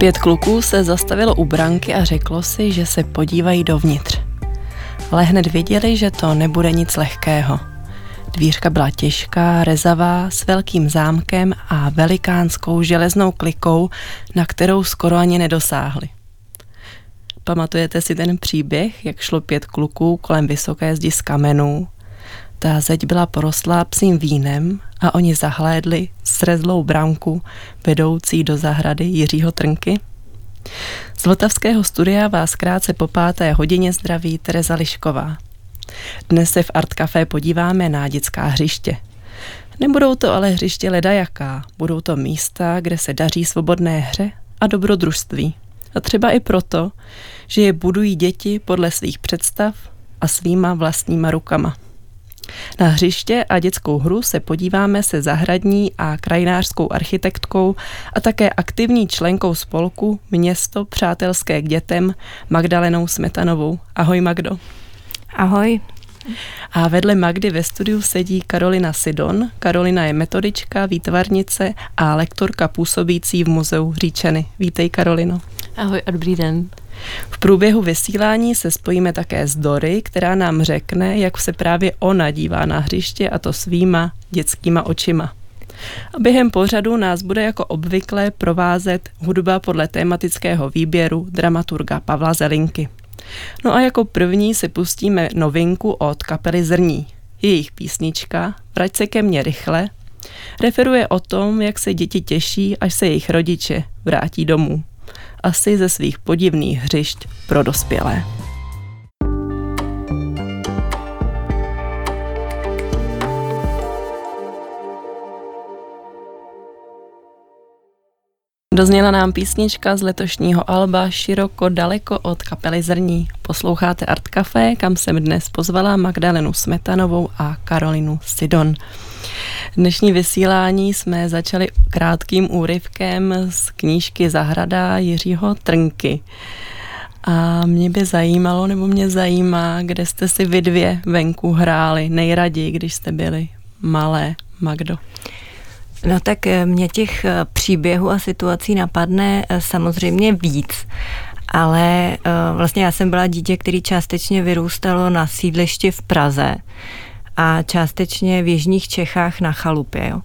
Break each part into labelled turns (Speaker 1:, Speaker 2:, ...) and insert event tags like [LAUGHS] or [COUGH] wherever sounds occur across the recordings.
Speaker 1: Pět kluků se zastavilo u branky a řeklo si, že se podívají dovnitř. Ale hned věděli, že to nebude nic lehkého. Dvířka byla těžká, rezavá, s velkým zámkem a velikánskou železnou klikou, na kterou skoro ani nedosáhli. Pamatujete si ten příběh, jak šlo pět kluků kolem vysoké zdi z kamenů? Ta zeď byla porostlá psím vínem a oni zahlédli srezlou bramku vedoucí do zahrady Jiřího Trnky? Z Vltavského studia vás krátce po páté hodině zdraví Tereza Lišková. Dnes se v Art Café podíváme na dětská hřiště. Nebudou to ale hřiště ledajaká, budou to místa, kde se daří svobodné hře a dobrodružství. A třeba i proto, že je budují děti podle svých představ a svýma vlastníma rukama. Na hřiště a dětskou hru se podíváme se zahradní a krajinářskou architektkou a také aktivní členkou spolku Město přátelské k dětem Magdalenou Smetanovou. Ahoj Magdo.
Speaker 2: Ahoj.
Speaker 1: A vedle Magdy ve studiu sedí Karolina Sidon. Karolina je metodička, výtvarnice a lektorka působící v muzeu Říčany. Vítej Karolino.
Speaker 2: Ahoj a dobrý den.
Speaker 1: V průběhu vysílání se spojíme také s Dory, která nám řekne, jak se právě ona dívá na hřiště a to svýma dětskýma očima. A během pořadu nás bude jako obvykle provázet hudba podle tematického výběru dramaturga Pavla Zelinky. No a jako první si pustíme novinku od kapely Zrní. Jejich písnička Vrať se ke mně rychle referuje o tom, jak se děti těší, až se jejich rodiče vrátí domů asi ze svých podivných hřišť pro dospělé. Dozněla nám písnička z letošního alba Široko daleko od kapely Zrní. Posloucháte Art Café, kam jsem dnes pozvala Magdalenu Smetanovou a Karolinu Sidon. Dnešní vysílání jsme začali krátkým úryvkem z knížky Zahrada Jiřího Trnky. A mě by zajímalo, nebo mě zajímá, kde jste si vy dvě venku hráli nejraději, když jste byli malé, Magdo.
Speaker 2: No tak eh, mě těch eh, příběhů a situací napadne eh, samozřejmě víc. Ale vlastně já jsem byla dítě, který částečně vyrůstalo na sídlišti v Praze a částečně v Jižních Čechách na chalupě. Jo.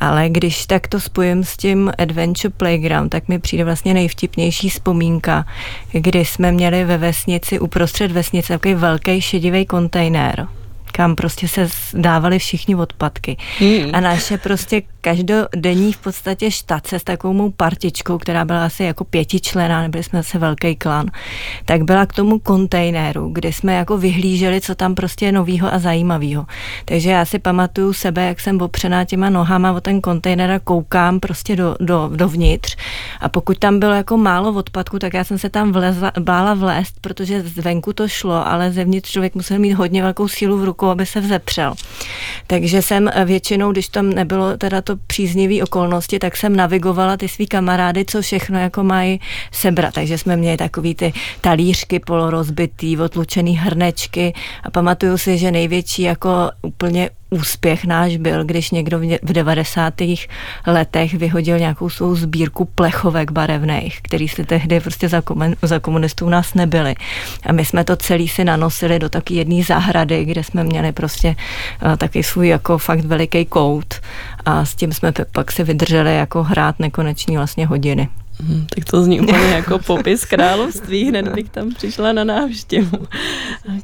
Speaker 2: Ale když tak to spojím s tím Adventure Playground, tak mi přijde vlastně nejvtipnější vzpomínka, kdy jsme měli ve vesnici, uprostřed vesnice, takový velký šedivý kontejner kam prostě se dávali všichni odpadky. Hmm. A naše prostě každodenní v podstatě štace s takovou mou partičkou, která byla asi jako pětičlená, nebyli jsme zase velký klan, tak byla k tomu kontejneru, kde jsme jako vyhlíželi, co tam prostě je novýho a zajímavého. Takže já si pamatuju sebe, jak jsem opřená těma nohama o ten kontejner a koukám prostě do, do, dovnitř. A pokud tam bylo jako málo odpadku, tak já jsem se tam vlezla, bála vlézt, protože zvenku to šlo, ale zevnitř člověk musel mít hodně velkou sílu v rukou, aby se vzepřel. Takže jsem většinou, když tam nebylo teda to příznivé okolnosti, tak jsem navigovala ty svý kamarády, co všechno jako mají sebrat. Takže jsme měli takový ty talířky polorozbitý, otlučený hrnečky a pamatuju si, že největší jako úplně úspěch náš byl, když někdo v 90. letech vyhodil nějakou svou sbírku plechovek barevných, který si tehdy prostě za, komun, za komunistů nás nebyli. A my jsme to celý si nanosili do taky jedné zahrady, kde jsme měli prostě uh, taky svůj jako fakt veliký kout a s tím jsme pak si vydrželi jako hrát nekoneční vlastně hodiny.
Speaker 1: Hmm, tak to zní úplně [LAUGHS] jako popis království, hned bych tam přišla na návštěvu.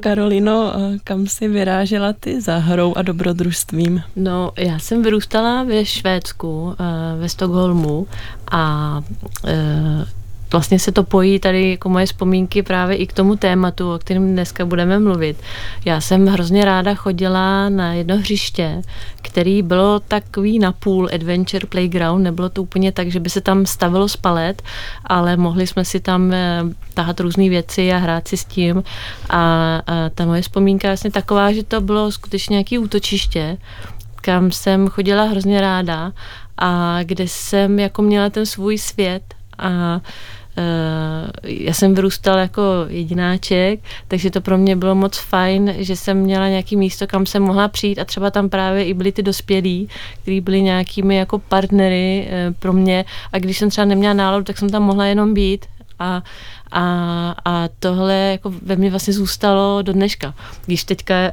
Speaker 1: Karolino, kam si vyrážela ty za hrou a dobrodružstvím?
Speaker 3: No, já jsem vyrůstala ve Švédsku, eh, ve Stockholmu a eh, vlastně se to pojí tady jako moje vzpomínky právě i k tomu tématu, o kterém dneska budeme mluvit. Já jsem hrozně ráda chodila na jedno hřiště, který bylo takový napůl adventure playground, nebylo to úplně tak, že by se tam stavilo spalet, ale mohli jsme si tam eh, tahat různé věci a hrát si s tím. A, a ta moje vzpomínka je vlastně taková, že to bylo skutečně nějaký útočiště, kam jsem chodila hrozně ráda a kde jsem jako měla ten svůj svět a já jsem vyrůstal jako jedináček, takže to pro mě bylo moc fajn, že jsem měla nějaký místo, kam jsem mohla přijít a třeba tam právě i byli ty dospělí, kteří byli nějakými jako partnery pro mě. A když jsem třeba neměla náladu, tak jsem tam mohla jenom být a, a, a tohle jako ve mně vlastně zůstalo do dneška. Když teďka uh,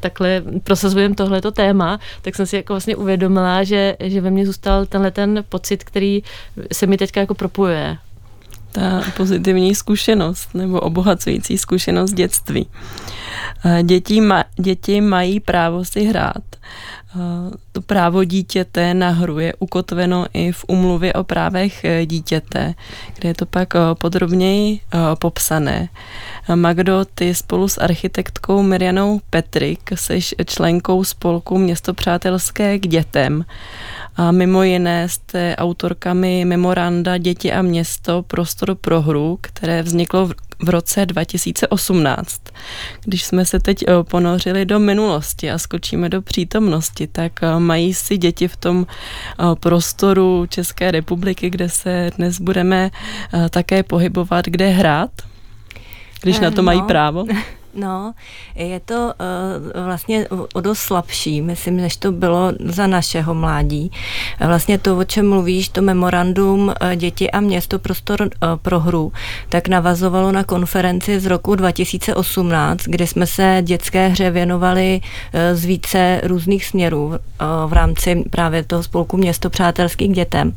Speaker 3: takhle prosazujeme tohleto téma, tak jsem si jako vlastně uvědomila, že, že ve mně zůstal tenhle ten pocit, který se mi teďka jako propojuje.
Speaker 1: Ta pozitivní zkušenost nebo obohacující zkušenost dětství. Děti, ma, děti mají právo si hrát. To právo dítěte na hru je ukotveno i v umluvě o právech e, dítěte, kde je to pak e, podrobněji popsané. Magdo, ty spolu s architektkou Mirianou Petrik seš členkou spolku Město přátelské k dětem. A mimo jiné jste autorkami memoranda Děti a město prostor pro hru, které vzniklo v roce 2018. Když jsme se teď eh, ponořili do minulosti a skočíme do přítomnosti, tak eh, mají si děti v tom eh, prostoru České republiky, kde se dnes budeme také pohybovat, kde hrát, když na to mají no. právo? [LAUGHS]
Speaker 2: No, je to uh, vlastně o dost slabší, myslím, než to bylo za našeho mládí. Vlastně to, o čem mluvíš, to memorandum uh, Děti a město prostor uh, pro hru, tak navazovalo na konferenci z roku 2018, kde jsme se dětské hře věnovali uh, z více různých směrů uh, v rámci právě toho spolku Město přátelský k dětem.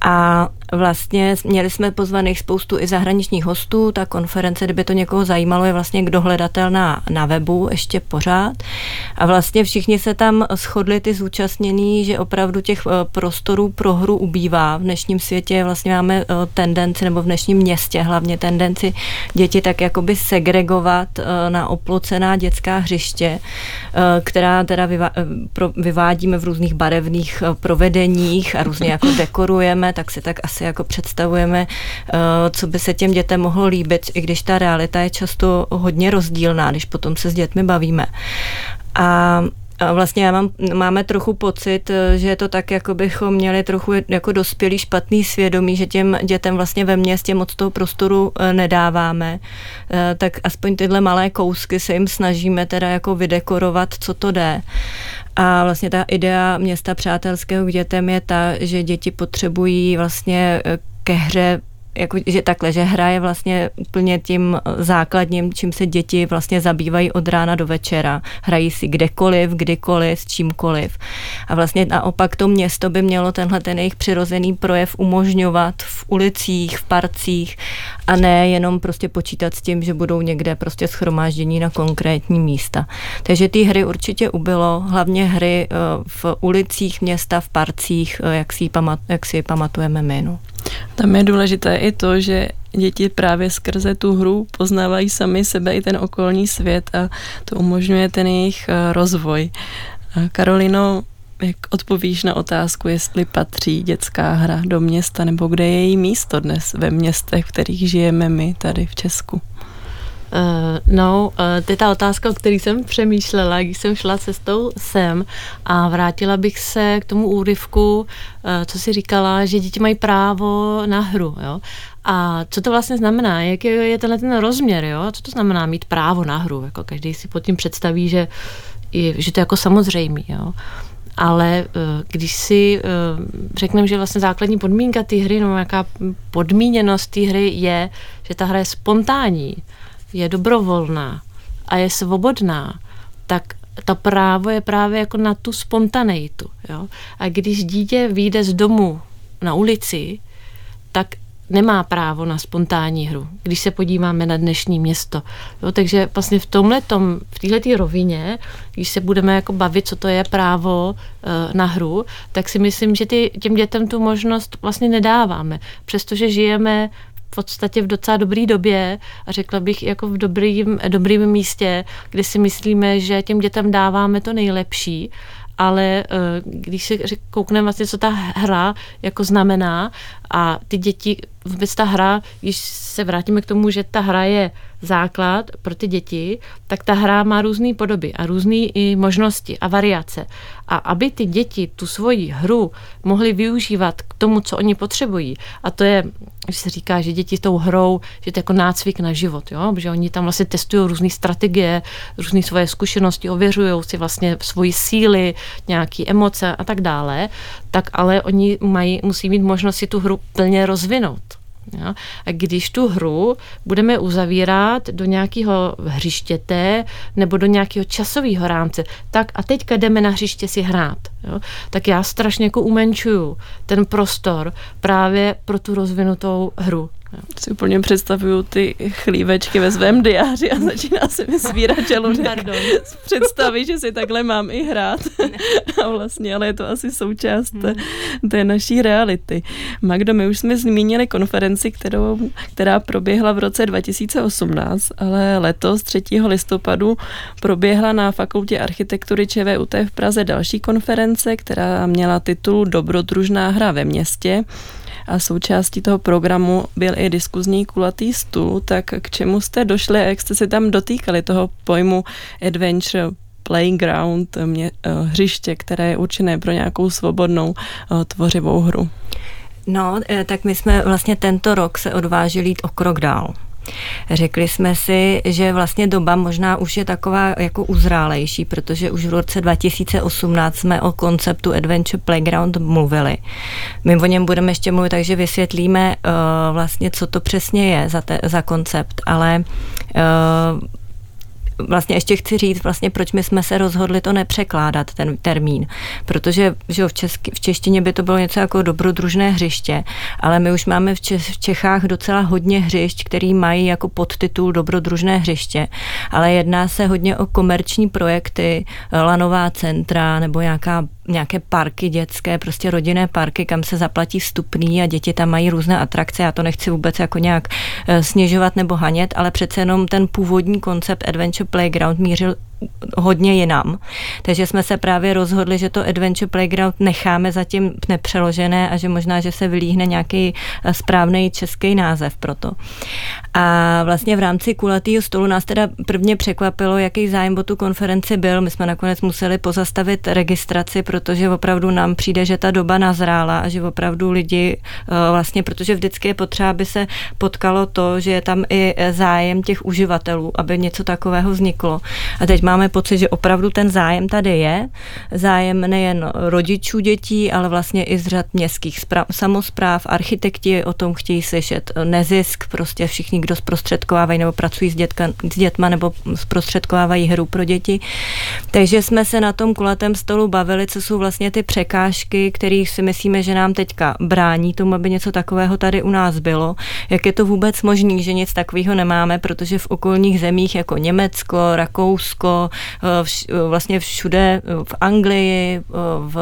Speaker 2: A vlastně měli jsme pozvaných spoustu i zahraničních hostů. Ta konference, kdyby to někoho zajímalo, je vlastně dohledatelná na webu ještě pořád. A vlastně všichni se tam shodli ty zúčastnění, že opravdu těch eh, prostorů pro hru ubývá. V dnešním světě vlastně máme eh, tendenci, nebo v dnešním městě hlavně tendenci děti tak jakoby segregovat eh, na oplocená dětská hřiště, která teda vyvádíme v různých barevných provedeních a různě jako [LAUGHS] dekorujeme, tak si tak asi si jako představujeme, eh, co by se těm dětem mohlo líbit, i když ta realita je často hodně rozdílná, když potom se s dětmi bavíme. A a vlastně já mám, máme trochu pocit, eh, že je to tak, jako bychom měli trochu jako dospělý špatný svědomí, že těm dětem vlastně ve městě moc toho prostoru eh, nedáváme. Tak aspoň tyhle malé kousky se jim snažíme teda jako vydekorovat, co to jde. A vlastně ta idea města přátelského k dětem je ta, že děti potřebují vlastně eh, ke hře jako, že takhle, že hra je vlastně úplně tím základním, čím se děti vlastně zabývají od rána do večera. Hrají si kdekoliv, kdykoliv, s čímkoliv. A vlastně naopak to město by mělo tenhle ten jejich přirozený projev umožňovat v ulicích, v parcích a ne jenom prostě počítat s tím, že budou někde prostě schromáždění na konkrétní místa. Takže ty hry určitě ubylo, hlavně hry eh, v ulicích města, v parcích, eh, jak si, pamat, jak si pamatujeme my. No.
Speaker 1: Tam je důležité i to, že děti právě skrze tu hru poznávají sami sebe i ten okolní svět a to umožňuje ten jejich eh, rozvoj. Karolino, jak odpovíš na otázku, jestli patří dětská hra do města, nebo kde je její místo dnes ve městech, v kterých žijeme my tady v Česku?
Speaker 3: Uh, no, uh, to je ta otázka, o které jsem přemýšlela, když jsem šla cestou sem a vrátila bych se k tomu úryvku, uh, co si říkala, že děti mají právo na hru, jo. A co to vlastně znamená? Jaký je tenhle ten rozměr, jo? Co to znamená mít právo na hru? Jako každý si pod tím představí, že, že to je jako samozřejmý, jo ale když si řekneme, že vlastně základní podmínka té hry, no jaká podmíněnost té hry je, že ta hra je spontánní, je dobrovolná a je svobodná, tak to právo je právě jako na tu spontaneitu. Jo? A když dítě vyjde z domu na ulici, tak nemá právo na spontánní hru, když se podíváme na dnešní město. Jo, takže vlastně v tomhle v této rovině, když se budeme jako bavit, co to je právo uh, na hru, tak si myslím, že ty, těm dětem tu možnost vlastně nedáváme, přestože žijeme v podstatě v docela dobré době a řekla bych jako v dobrým, dobrým místě, kde si myslíme, že těm dětem dáváme to nejlepší, ale eh, když si koukneme vlastně, co ta hra jako znamená A ty děti, vůbec ta hra, když se vrátíme k tomu, že ta hra je základ pro ty děti, tak ta hra má různé podoby a různé i možnosti a variace. A aby ty děti tu svoji hru mohly využívat k tomu, co oni potřebují, a to je, když se říká, že děti tou hrou, že to je jako nácvik na život, jo? že oni tam vlastně testují různé strategie, různé svoje zkušenosti, ověřují si vlastně svoji síly, nějaké emoce a tak dále, tak ale oni mají, musí mít možnost si tu hru plně rozvinout. Jo? A když tu hru budeme uzavírat do nějakého hřištěte nebo do nějakého časového rámce, tak a teďka jdeme na hřiště si hrát, jo? tak já strašně jako umenčuju ten prostor právě pro tu rozvinutou hru.
Speaker 1: Si úplně představuju ty chlívečky ve svém diáři a [LAUGHS] začíná se mi svírat žaludek. [LAUGHS] Představit, že si takhle mám i hrát. [LAUGHS] A vlastně, ale je to asi součást hmm. té naší reality. Magdo, my už jsme zmínili konferenci, kterou, která proběhla v roce 2018, ale letos 3. listopadu proběhla na Fakultě architektury ČVUT v Praze další konference, která měla titul Dobrodružná hra ve městě a součástí toho programu byl i diskuzní kulatý stůl, tak k čemu jste došli a jak jste se tam dotýkali toho pojmu adventure playground, mě, eh, hřiště, které je určené pro nějakou svobodnou eh, tvořivou hru?
Speaker 2: No, eh, tak my jsme vlastně tento rok se odvážili jít o krok dál. Řekli jsme si, že vlastně doba možná už je taková jako uzrálejší, protože už v roce 2018 jsme o konceptu Adventure Playground mluvili. My o něm budeme ještě mluvit, takže vysvětlíme uh, vlastně, co to přesně je za, te, za koncept, ale uh, vlastně ještě chci říct, vlastně proč my jsme se rozhodli to nepřekládat, ten termín. Protože že v, česky, v češtině by to bylo něco jako dobrodružné hřiště, ale my už máme v, Čech, v Čechách docela hodně hřišť, který mají jako podtitul dobrodružné hřiště, ale jedná se hodně o komerční projekty, lanová centra nebo nějaká nějaké parky dětské, prostě rodinné parky, kam se zaplatí vstupný a děti tam mají různé atrakce. Já to nechci vůbec jako nějak eh, snižovat nebo hanět, ale přece jenom ten původní koncept Adventure Playground mířil hodně jinam. Takže jsme se právě rozhodli, že to Adventure Playground necháme zatím nepřeložené a že možná, že se vylíhne nějaký eh, správný český název pro to. A vlastně v rámci kulatého stolu nás teda prvně překvapilo, jaký zájem o tu konferenci byl. My jsme nakonec museli pozastavit registraci, protože opravdu nám přijde, že ta doba nazrála a že opravdu lidi eh, vlastně, protože vždycky je potřeba, aby se potkalo to, že je tam i zájem těch uživatelů, aby něco takového vzniklo. A teď máme pocit, že opravdu ten zájem tady je. Zájem nejen rodičů dětí, ale vlastně i z řad městských samozpráv, architekti o tom chtějí slyšet. Nezisk, prostě všichni, kdo zprostředkovávají nebo pracují s, dětka, s dětma nebo zprostředkovávají hru pro děti. Takže jsme se na tom kulatém stolu bavili, co jsou vlastně ty překážky, které si myslíme, že nám teďka brání tomu, aby něco takového tady u nás bylo. Jak je to vůbec možné, že nic takového nemáme, protože v okolních zemích jako Německo, Rakousko, Eh, vlastně všude eh, v Anglii, eh, v,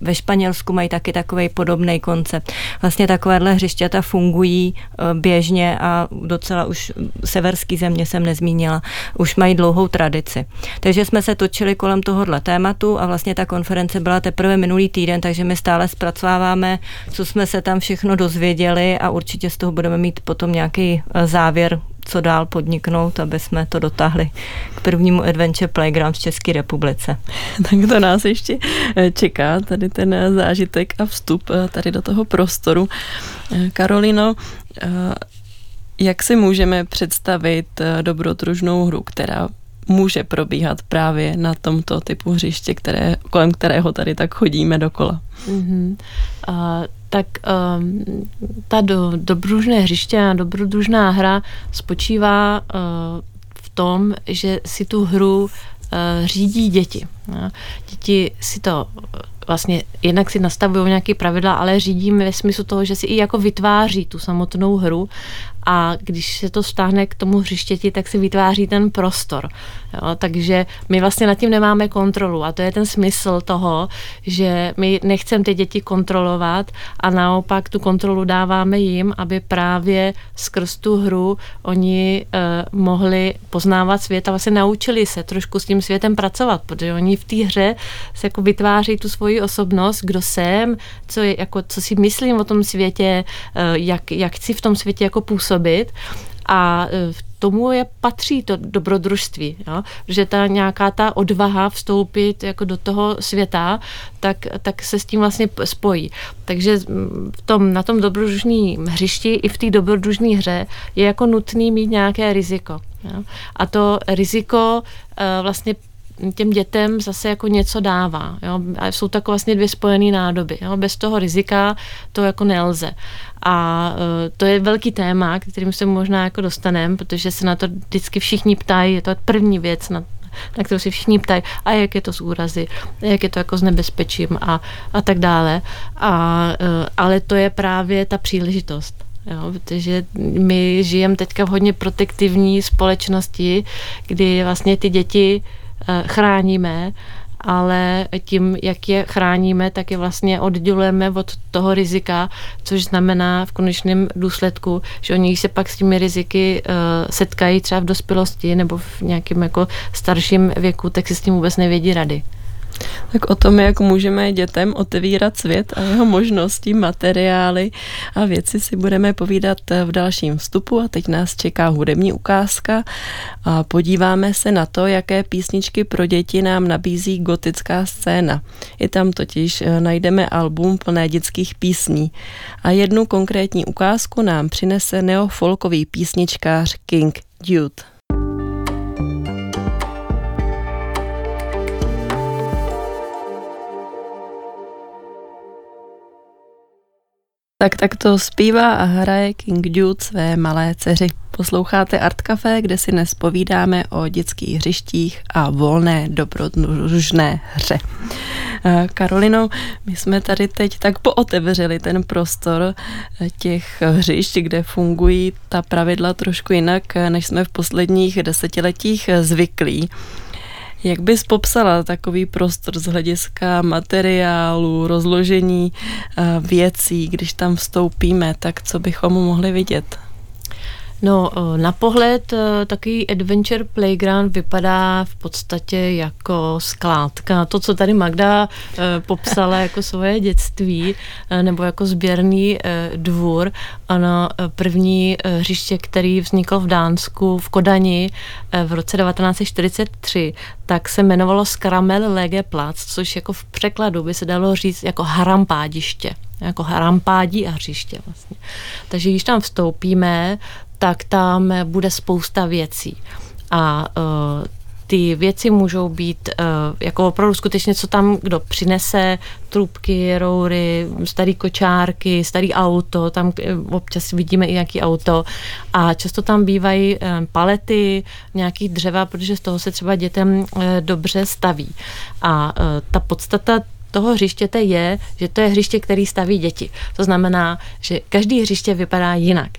Speaker 2: ve Španělsku mají taky takový podobný koncept. Vlastně takovéhle hřišťata fungují běžně a docela už severský země jsem nezmínila, už mají dlouhou tradici. Takže jsme se točili kolem tohohle tématu a vlastně ta konference byla teprve minulý týden, takže my stále zpracováváme, co jsme se tam všechno dozvěděli a určitě z toho budeme mít potom nějaký závěr, co dál podniknout, aby jsme to dotáhli k prvnímu Adventure Playground v České republice.
Speaker 1: Tak to nás ještě eh, čeká, tady ten eh, zážitek a vstup eh, tady do toho prostoru. Karolino, jak si můžeme představit dobrodružnou hru, která může probíhat právě na tomto typu hřiště, které, kolem kterého tady tak chodíme dokola? Mm-hmm.
Speaker 3: Uh, tak um, ta do, dobrodružné hřiště a dobrodružná hra spočívá uh, v tom, že si tu hru uh, řídí děti. No. Děti si to vlastně jednak si nastavují nějaké pravidla, ale řídí ve smyslu toho, že si i jako vytváří tu samotnou hru a když se to stáhne k tomu hřištěti, tak si vytváří ten prostor. Jo, takže my vlastně nad tím nemáme kontrolu a to je ten smysl toho, že my nechceme ty děti kontrolovat a naopak tu kontrolu dáváme jim, aby právě skrz tu hru oni eh, mohli poznávat svět a vlastně naučili se trošku s tím světem pracovat, protože oni v té hře se jako vytváří tu svoji osobnost, kdo jsem, co, je, jako, co si myslím o tom světě, jak, jak chci v tom světě jako působit. A v tomu je patří to dobrodružství, jo? že ta nějaká ta odvaha vstoupit jako do toho světa, tak, tak se s tím vlastně spojí. Takže v tom, na tom dobrodružním hřišti i v té dobrodružné hře je jako nutný mít nějaké riziko. Jo? A to riziko uh, vlastně těm dětem zase jako něco dává. Jo? A jsou tak vlastně dvě spojené nádoby. Jo? Bez toho rizika to jako nelze. A uh, to je velký téma, kterým se možná jako dostaneme, protože se na to vždycky všichni ptají, je to první věc, na, na kterou si všichni ptají, a jak je to s úrazy, jak je to jako s nebezpečím a, a tak dále. A, uh, ale to je právě ta příležitost. Jo, protože my žijeme teďka v hodně protektivní společnosti, kdy vlastně ty děti chráníme ale tím, jak je chráníme, tak je vlastně oddělujeme od toho rizika, což znamená v konečném důsledku, že oni se pak s těmi riziky uh, setkají třeba v dospělosti nebo v nějakém jako starším věku, tak si s tím vůbec nevědí rady.
Speaker 1: Tak o tom, jak můžeme dětem otevírat svět a jeho možnosti, materiály a věci si budeme povídat v dalším vstupu a teď nás čeká hudební ukázka a podíváme se na to, jaké písničky pro děti nám nabízí gotická scéna. I tam totiž eh, najdeme album plné dětských písní a jednu konkrétní ukázku nám přinese neofolkový písničkář King Dude. Tak tak to zpívá a hraje King Dude své malé dceři. Posloucháte Art Café, kde si dnes povídáme o dětských hřištích a volné dobrodružné hře. Karolino, my jsme tady teď tak pootevřeli ten prostor eh, těch hřišť, kde fungují ta pravidla trošku jinak, eh, než jsme v posledních desetiletích zvyklí. Jak bys popsala takový prostor z hlediska materiálu, rozložení eh, věcí, když tam vstoupíme, tak co bychom mohli vidět?
Speaker 3: No, na pohled e, takový adventure playground vypadá v podstatě jako skládka. To, co tady Magda e, popsala jako svoje dětství, nebo jako sběrný dvůr, ano, první hřiště, který vznikl v Dánsku, v Kodani v roce 1943, tak se jmenovalo Skramel Lege Plac, což jako v překladu by se dalo říct jako harampádiště jako harampádí a hřiště vlastně. Takže když tam vstoupíme, tak tam bude spousta věcí. A uh, ty věci můžou být uh, jako opravdu skutečně, co tam kdo přinese, trubky, roury, starý kočárky, starý auto, tam eh, občas vidíme i nějaký auto a často tam bývají palety, nějaký dřeva, protože z toho se třeba dětem dobře staví. A ta podstata toho hřištěte je, že to je hřiště, který staví děti. To znamená, že každý hřiště vypadá jinak.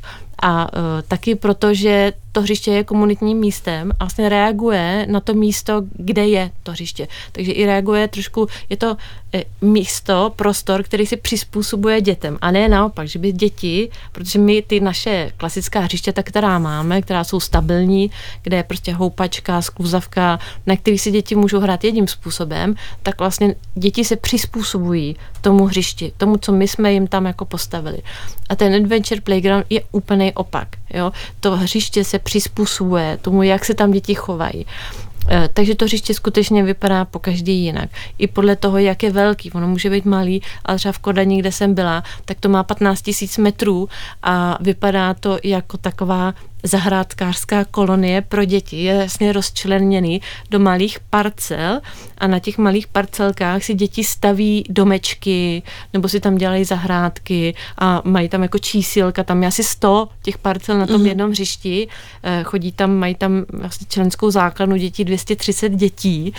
Speaker 3: A uh, taky proto, že to hřiště je komunitním místem a vlastně reaguje na to místo, kde je to hřiště. Takže i reaguje trošku, je to e, místo, prostor, který si přizpůsobuje dětem. A ne naopak, že by děti, protože my ty naše klasická hřiště, která máme, která jsou stabilní, kde je prostě houpačka, skluzavka, na který si děti můžou hrát jedním způsobem, tak vlastně děti se přizpůsobují tomu hřišti, tomu, co my jsme jim tam jako postavili. A ten Adventure Playground je úplný opak. Jo? To hřiště se přizpůsobuje tomu, jak se tam děti chovají. Eh, takže to hřiště skutečně vypadá po každý jinak. I podle toho, jak je velký. Ono může být malý, ale třeba v Kodani, kde jsem byla, tak to má 15 000 metrů a vypadá to jako taková zahrádkářská kolonie pro děti. Je jasně rozčleněný do malých parcel a na těch malých parcelkách si děti staví domečky nebo si tam dělají zahrádky a mají tam jako čísilka, tam je asi 100 těch parcel na tom mm. jednom hřišti. Eh, chodí tam, mají tam vlastně členskou základnu dětí, 230 dětí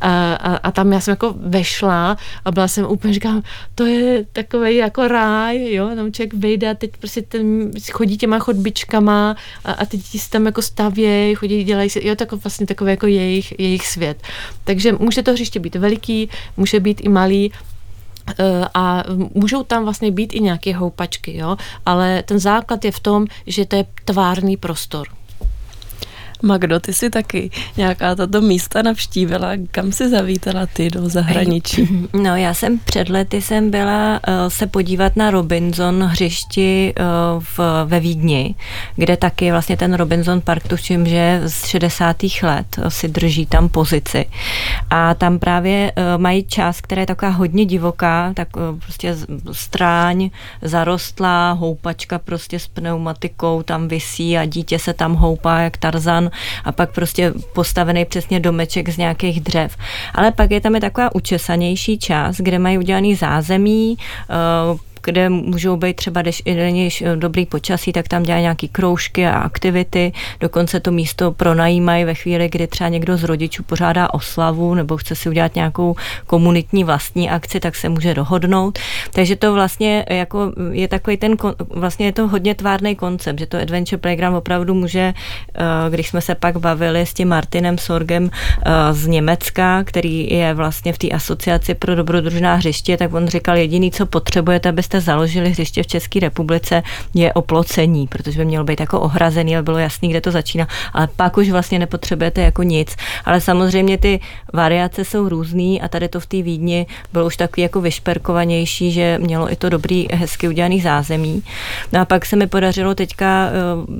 Speaker 3: a, a, a tam já jsem jako vešla a byla jsem úplně, říkám, to je takový jako ráj, jo, tam člověk vejde a teď prostě ten, chodí těma chodbičkama a, a ty děti si tam jako stavějí, chodí, dělají si, jo, tak vlastně takový jako jejich, jejich svět. Takže může to hřiště být veliký, může být i malý, eh, a můžou tam vlastně být i nějaké houpačky, jo? ale ten základ je v tom, že to je tvárný prostor.
Speaker 1: Magdo, ty jsi taky nějaká tato místa navštívila, kam jsi zavítala ty do zahraničí? [LAUGHS]
Speaker 2: No já jsem před lety jsem byla uh, se podívat na Robinson hřišti uh, v, ve Vídni, kde taky vlastně ten Robinson Park, tuším, že z 60. let si drží tam pozici. A tam právě uh, mají část, která je taková hodně divoká, tak uh, prostě stráň, zarostlá, houpačka prostě s pneumatikou tam visí a dítě se tam houpá jak Tarzan a pak prostě postavený přesně domeček z nějakých dřev. Ale pak je tam je taková učesanější část, kde mají udělaný zázemí, uh, kde můžou být třeba, když není dobrý počasí, tak tam dělají nějaké kroužky a aktivity. Dokonce to místo pronajímají ve chvíli, kdy třeba někdo z rodičů pořádá oslavu nebo chce si udělat nějakou komunitní vlastní akci, tak se může dohodnout. Takže to vlastně jako je takový ten, vlastně je to hodně tvárný koncept, že to Adventure Playground opravdu může, eh, když jsme se pak bavili s tím Martinem Sorgem eh, z Německa, který je vlastně v té asociaci pro dobrodružná hřiště, tak on říkal, jediný, co potřebujete, abyste jste založili hřiště v České republice, je oplocení, protože by mělo být jako ohrazený, ale bylo jasný, kde to začíná. Ale pak už vlastně nepotřebujete jako nic. Ale samozřejmě ty variace jsou různý a tady to v té Vídni bylo už takový jako vyšperkovanější, že mělo i to dobrý, hezky udělaný zázemí. No a pak se mi podařilo teďka eh,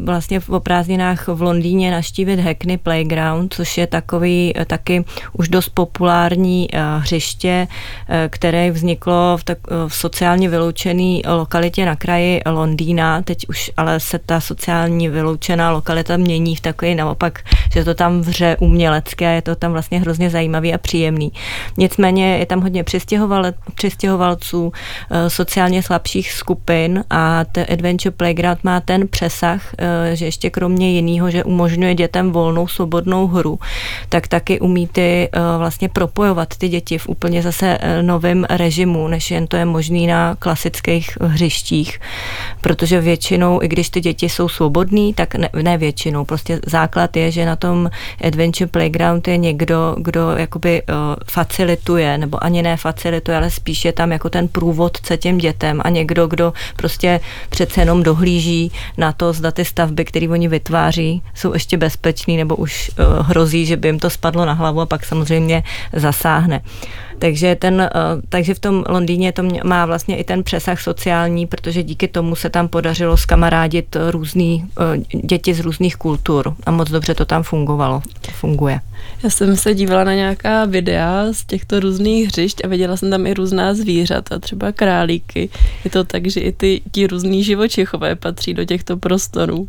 Speaker 2: vlastně v prázdninách v Londýně naštívit Hackney Playground, což je takový eh, taky už dost populární eh, hřiště, které vzniklo v, tak, v sociálně vyloučené lokalitě na kraji Londýna, teď už ale se ta sociální vyloučená lokalita mění v takový naopak, že to tam vře umělecké, je to tam vlastně hrozně zajímavý a příjemný. Nicméně je tam hodně přistěhovalců, eh, sociálně slabších skupin a ten Adventure Playground má ten přesah, eh, že ještě kromě jiného, že umožňuje dětem volnou, svobodnou hru, tak taky umí ty eh, vlastně propojovat ty děti v úplně zase novém režimu, než jen to je možný na klasickém klasických hřištích, protože většinou, i když ty děti jsou svobodní, tak ne, ne většinou, prostě základ je, že na tom Adventure Playground je někdo, kdo jakoby uh, facilituje, nebo ani ne facilituje, ale spíš je tam jako ten průvodce těm dětem a někdo, kdo prostě přece jenom dohlíží na to, zda ty stavby, které oni vytváří, jsou ještě bezpečný, nebo už uh, hrozí, že by jim to spadlo na hlavu a pak samozřejmě zasáhne. Takže, ten, eh, takže v tom Londýně to má vlastně i ten přesah sociální, protože díky tomu se tam podařilo skamarádit různý eh, děti z různých kultur a moc dobře to tam fungovalo. Funguje.
Speaker 1: Já jsem se dívala na nějaká videa z těchto různých hřišť a viděla jsem tam i různá zvířata, třeba králíky. Je to tak, že i ty ti různý živočichové patří do těchto prostorů.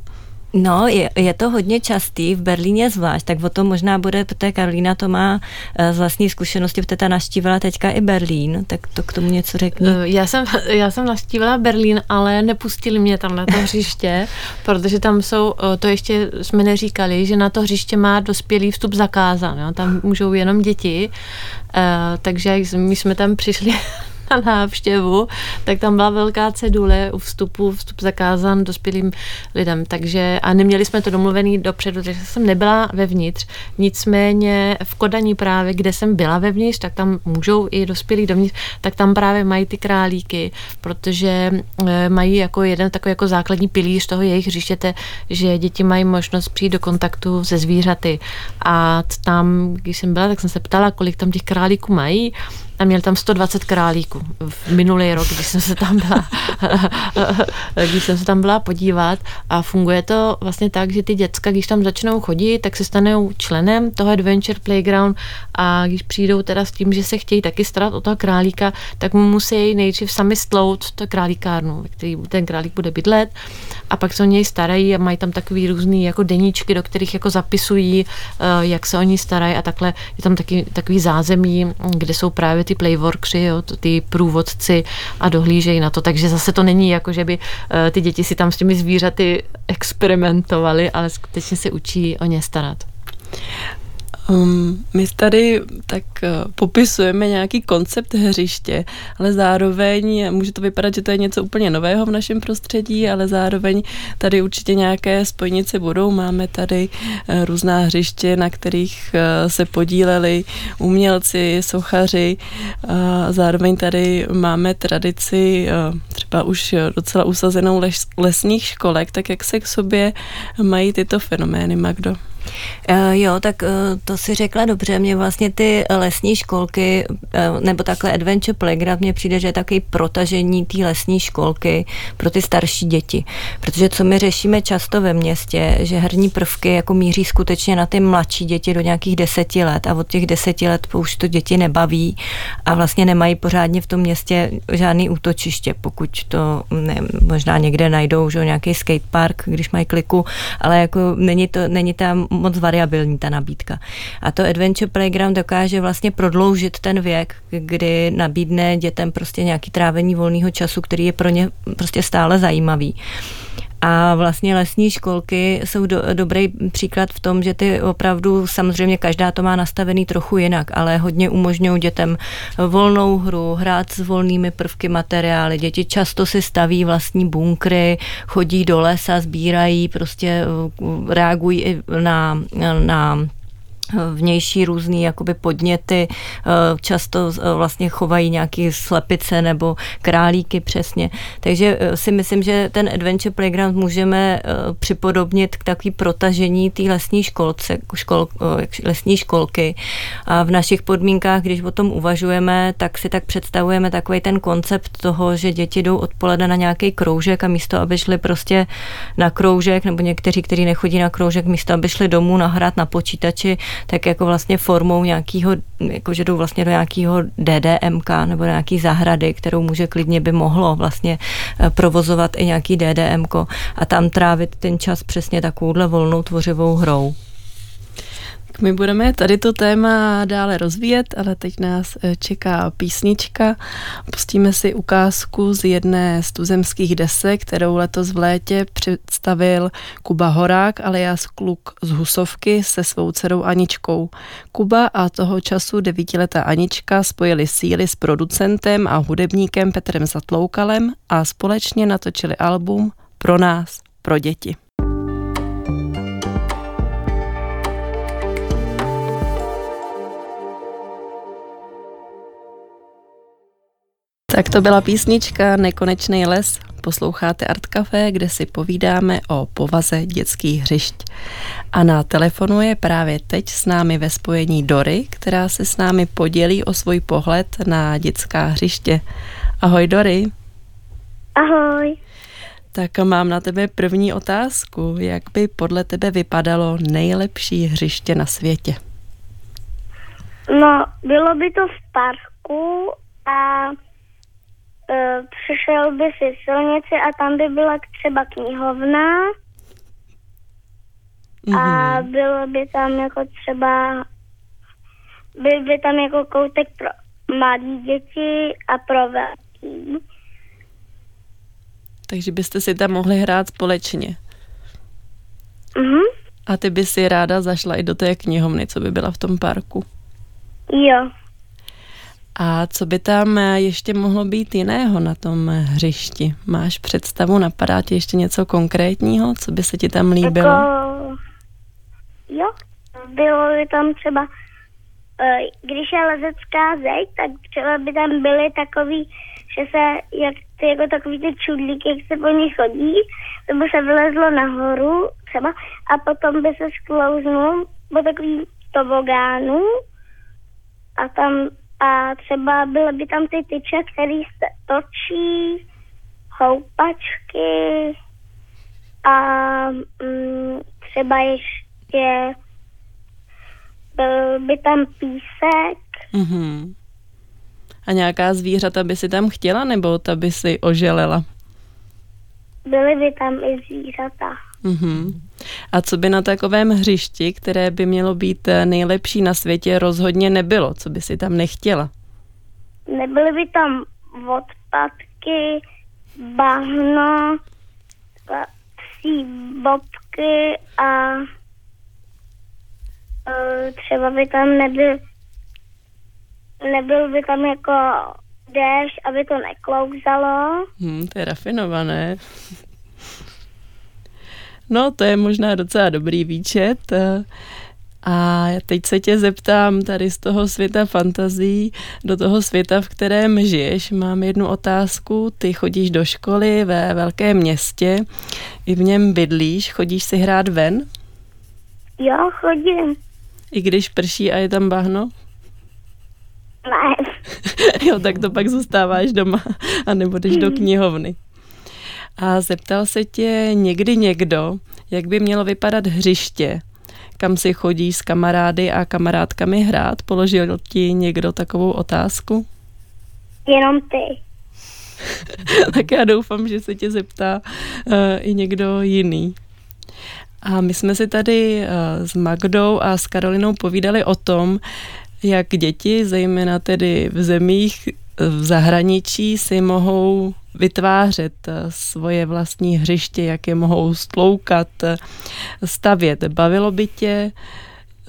Speaker 2: No, je, je to hodně častý, v Berlíně zvlášť, tak o tom možná bude, protože Karolína to má eh, z vlastní zkušenosti, protože ta naštívila teďka i Berlín, tak to k tomu něco řekni.
Speaker 3: Eh, já jsem, [LAUGHS] já jsem naštívila Berlín, ale nepustili mě tam na to [LAUGHS] hřiště, protože tam jsou, eh, to ještě jsme neříkali, že na to hřiště má dospělý vstup zakázán, jo? tam můžou jenom děti, takže my jsme tam přišli [LAUGHS] na návštěvu, tak tam byla velká cedule u vstupu, vstup zakázán dospělým lidem, takže a neměli jsme to domluvený dopředu, takže jsem nebyla vevnitř, nicméně v Kodaní právě, kde jsem byla vevnitř, tak tam můžou i dospělí dovnitř, tak tam právě mají ty králíky, protože eh, mají jako jeden takový jako základní pilíř toho jejich hřištěte, že děti mají možnost přijít do kontaktu se zvířaty. A tam, když jsem byla, tak jsem se ptala, kolik tam těch králíků mají a měl tam 120 králíků. V minulý rok, když jsem se tam byla, [LAUGHS] když jsem se tam byla podívat. A funguje to vlastně tak, že ty děcka, když tam začnou chodit, tak se stanou členem toho Adventure Playground. A když přijdou teda s tím, že se chtějí taky starat o toho králíka, tak mu musí nejdřív sami stlout to králíkárnu, ve který ten králík bude bydlet. A pak se o něj starají a mají tam takový různý jako deníčky, do kterých jako zapisují, eh, jak se o ní starají a takhle. Je tam taky takový zázemí, kde jsou právě ty playworkři, jo, ty průvodci a dohlížejí na to, takže zase to není jako, že by eh, ty děti si tam s těmi zvířaty experimentovali, ale skutečně se učí o ně starat.
Speaker 1: Um, my tady tak uh, popisujeme nějaký koncept hřiště, ale zároveň může to vypadat, že to je něco úplně nového v našem prostředí, ale zároveň tady určitě nějaké spojnice budou. Máme tady uh, různá hřiště, na kterých uh, se podíleli umělci, sochaři. Zároveň tady máme tradici třeba už docela usazenou les, lesních školek, tak jak se k sobě mají tyto fenomény, Magdo?
Speaker 2: Uh, jo, tak uh, to si řekla dobře. Mě vlastně ty lesní školky, uh, nebo takhle Adventure Playground, mně přijde, že je takový protažení té lesní školky pro ty starší děti. Protože co my řešíme často ve městě, že herní prvky jako míří skutečně na ty mladší děti do nějakých deseti let a od těch deseti let už to děti nebaví a vlastně nemají pořádně v tom městě žádný útočiště, pokud to ne, možná někde najdou, že nějaký skatepark, když mají kliku, ale jako není, to, není tam moc variabilní ta nabídka. A to Adventure Playground dokáže vlastně prodloužit ten věk, kdy nabídne dětem prostě nějaký trávení volného času, který je pro ně prostě stále zajímavý. A vlastně lesní školky jsou do, dobrý příklad v tom, že ty opravdu, samozřejmě každá to má nastavený trochu jinak, ale hodně umožňují dětem volnou hru, hrát s volnými prvky materiály. Děti často si staví vlastní bunkry, chodí do lesa, sbírají, prostě reagují na, na vnější různý jakoby podněty, eh, často eh, vlastně chovají nějaký slepice nebo králíky přesně. Takže eh, si myslím, že ten Adventure Playground můžeme připodobnit k takový protažení té lesní školce, škol, lesní školky. A v našich podmínkách, když o tom uvažujeme, tak si tak představujeme takový ten koncept toho, že děti jdou odpoledne na nějaký kroužek a místo, aby šli prostě na kroužek, nebo někteří, kteří nechodí na kroužek, místo, aby šli domů nahrát na počítači, tak jako vlastně formou nějakého, jako že jdou vlastně do nějakého DDMK nebo nějaký zahrady, kterou může klidně by mohlo vlastně eh, provozovat i nějaký DDMK a tam trávit ten čas přesně takovouhle volnou tvořivou hrou.
Speaker 1: My budeme tady to téma dále rozvíjet, ale teď nás eh, čeká písnička. Pustíme si ukázku z jedné z tuzemských desek, kterou letos v létě představil Kuba Horák, alias kluk z Husovky se svou dcerou Aničkou. Kuba a toho času devítiletá Anička spojili síly s producentem a hudebníkem Petrem Zatloukalem a společně natočili album Pro nás, pro děti. Tak to byla písnička Nekonečný les. Posloucháte Art Café, kde si povídáme o povaze dětských hřišť. A na telefonu je právě teď s námi ve spojení Dory, která se s námi podělí o svůj pohled na dětská hřiště. Ahoj Dory.
Speaker 4: Ahoj.
Speaker 1: Tak mám na tebe první otázku. Jak by podle tebe vypadalo nejlepší hřiště na světě?
Speaker 4: No, bylo by to v parku a přišel by si silnici a tam by byla třeba knihovna mm-hmm. a mhm. bylo by tam jako třeba byl by tam jako koutek pro malé děti a pro velký.
Speaker 1: Takže byste si tam mohli hrát společně.
Speaker 4: Mhm.
Speaker 1: A ty by si ráda zašla i do té knihovny, co by byla v tom parku.
Speaker 4: Jo.
Speaker 1: A co by tam ještě mohlo být jiného na tom hřišti? Máš představu, napadá ti ještě něco konkrétního, co by se ti tam líbilo?
Speaker 4: Jako, jo, bylo by tam třeba, eh, když je lezecká zeď, tak třeba by tam byly takový, že se, jak ty, jako takový ty čudlíky, jak se po nich chodí, to by se vylezlo nahoru třeba a potom by se sklouznul po takový tobogánu a tam a třeba byly by tam ty tyče, které se točí, houpačky a mm, třeba ještě byl by tam písek.
Speaker 1: Mm-hmm. A nějaká zvířata by si tam chtěla, nebo ta by si oželela?
Speaker 4: Byly by tam i zvířata.
Speaker 1: Mm-hmm. A co by na takovém hřišti, které by mělo být eh, nejlepší na světě, rozhodně nebylo? Co by si tam nechtěla?
Speaker 4: Nebyly by tam odpadky, bahno, psí bobky a eh, třeba by tam nebyl nebyl by tam jako déšť, aby to neklouzalo.
Speaker 1: Hmm, to je rafinované. No, to je možná docela dobrý výčet. A teď se tě zeptám tady z toho světa fantazí do toho světa, v kterém žiješ. Mám jednu otázku. Ty chodíš do školy ve velkém městě, i v něm bydlíš, chodíš si hrát ven?
Speaker 4: Jo, chodím.
Speaker 1: I když prší a je tam bahno?
Speaker 4: Ne. [LAUGHS]
Speaker 1: jo, tak to pak zůstáváš doma a nebo jdeš do knihovny. A zeptal se tě někdy někdo, jak by mělo vypadat hřiště, kam si chodíš s kamarády a kamarádkami hrát? Položil ti někdo takovou otázku?
Speaker 4: Jenom ty. [LAUGHS]
Speaker 1: tak já doufám, že se tě zeptá uh, i někdo jiný. A my jsme si tady uh, s Magdou a s Karolinou povídali o tom, jak děti, zejména tedy v zemích v zahraničí, si mohou vytvářet eh, svoje vlastní hřiště, jak je mohou stloukat, stavět. Bavilo by tě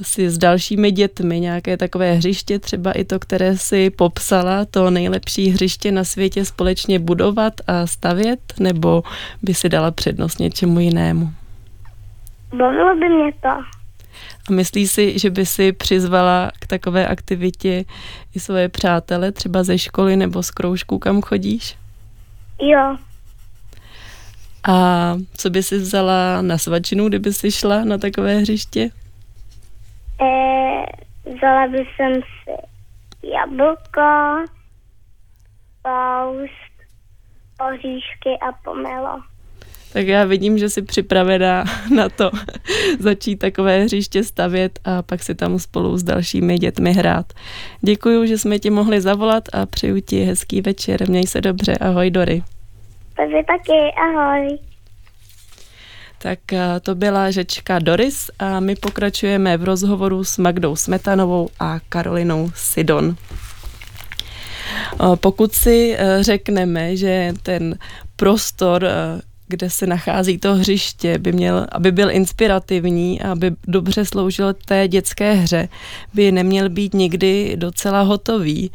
Speaker 1: si s dalšími dětmi nějaké takové hřiště, třeba i to, které si popsala, to nejlepší hřiště na světě společně budovat a stavět, nebo by si dala přednost něčemu jinému?
Speaker 4: Bavilo by mě to.
Speaker 1: A myslíš si, že by si přizvala k takové aktivitě i svoje přátele, třeba ze školy nebo z kroužku, kam chodíš?
Speaker 4: Jo.
Speaker 1: A co by si vzala na svačinu, kdyby si šla na takové hřiště?
Speaker 4: E, vzala by jsem si jablko, paust, oříšky a pomelo.
Speaker 1: Tak já vidím, že jsi připravená [LAUGHS] na to [LAUGHS] začít takové hřiště stavět a pak si tam spolu s dalšími dětmi hrát. Děkuji, že jsme ti mohli zavolat a přeju ti hezký večer. Měj se dobře. Ahoj, Dory.
Speaker 4: Takže taky, ahoj.
Speaker 1: Tak to byla řečka Doris a my pokračujeme v rozhovoru s Magdou Smetanovou a Karolinou Sidon. Pokud si e, řekneme, že ten prostor, kde se nachází to hřiště, by měl, aby byl inspirativní a aby dobře sloužil té dětské hře, by neměl být nikdy docela hotový.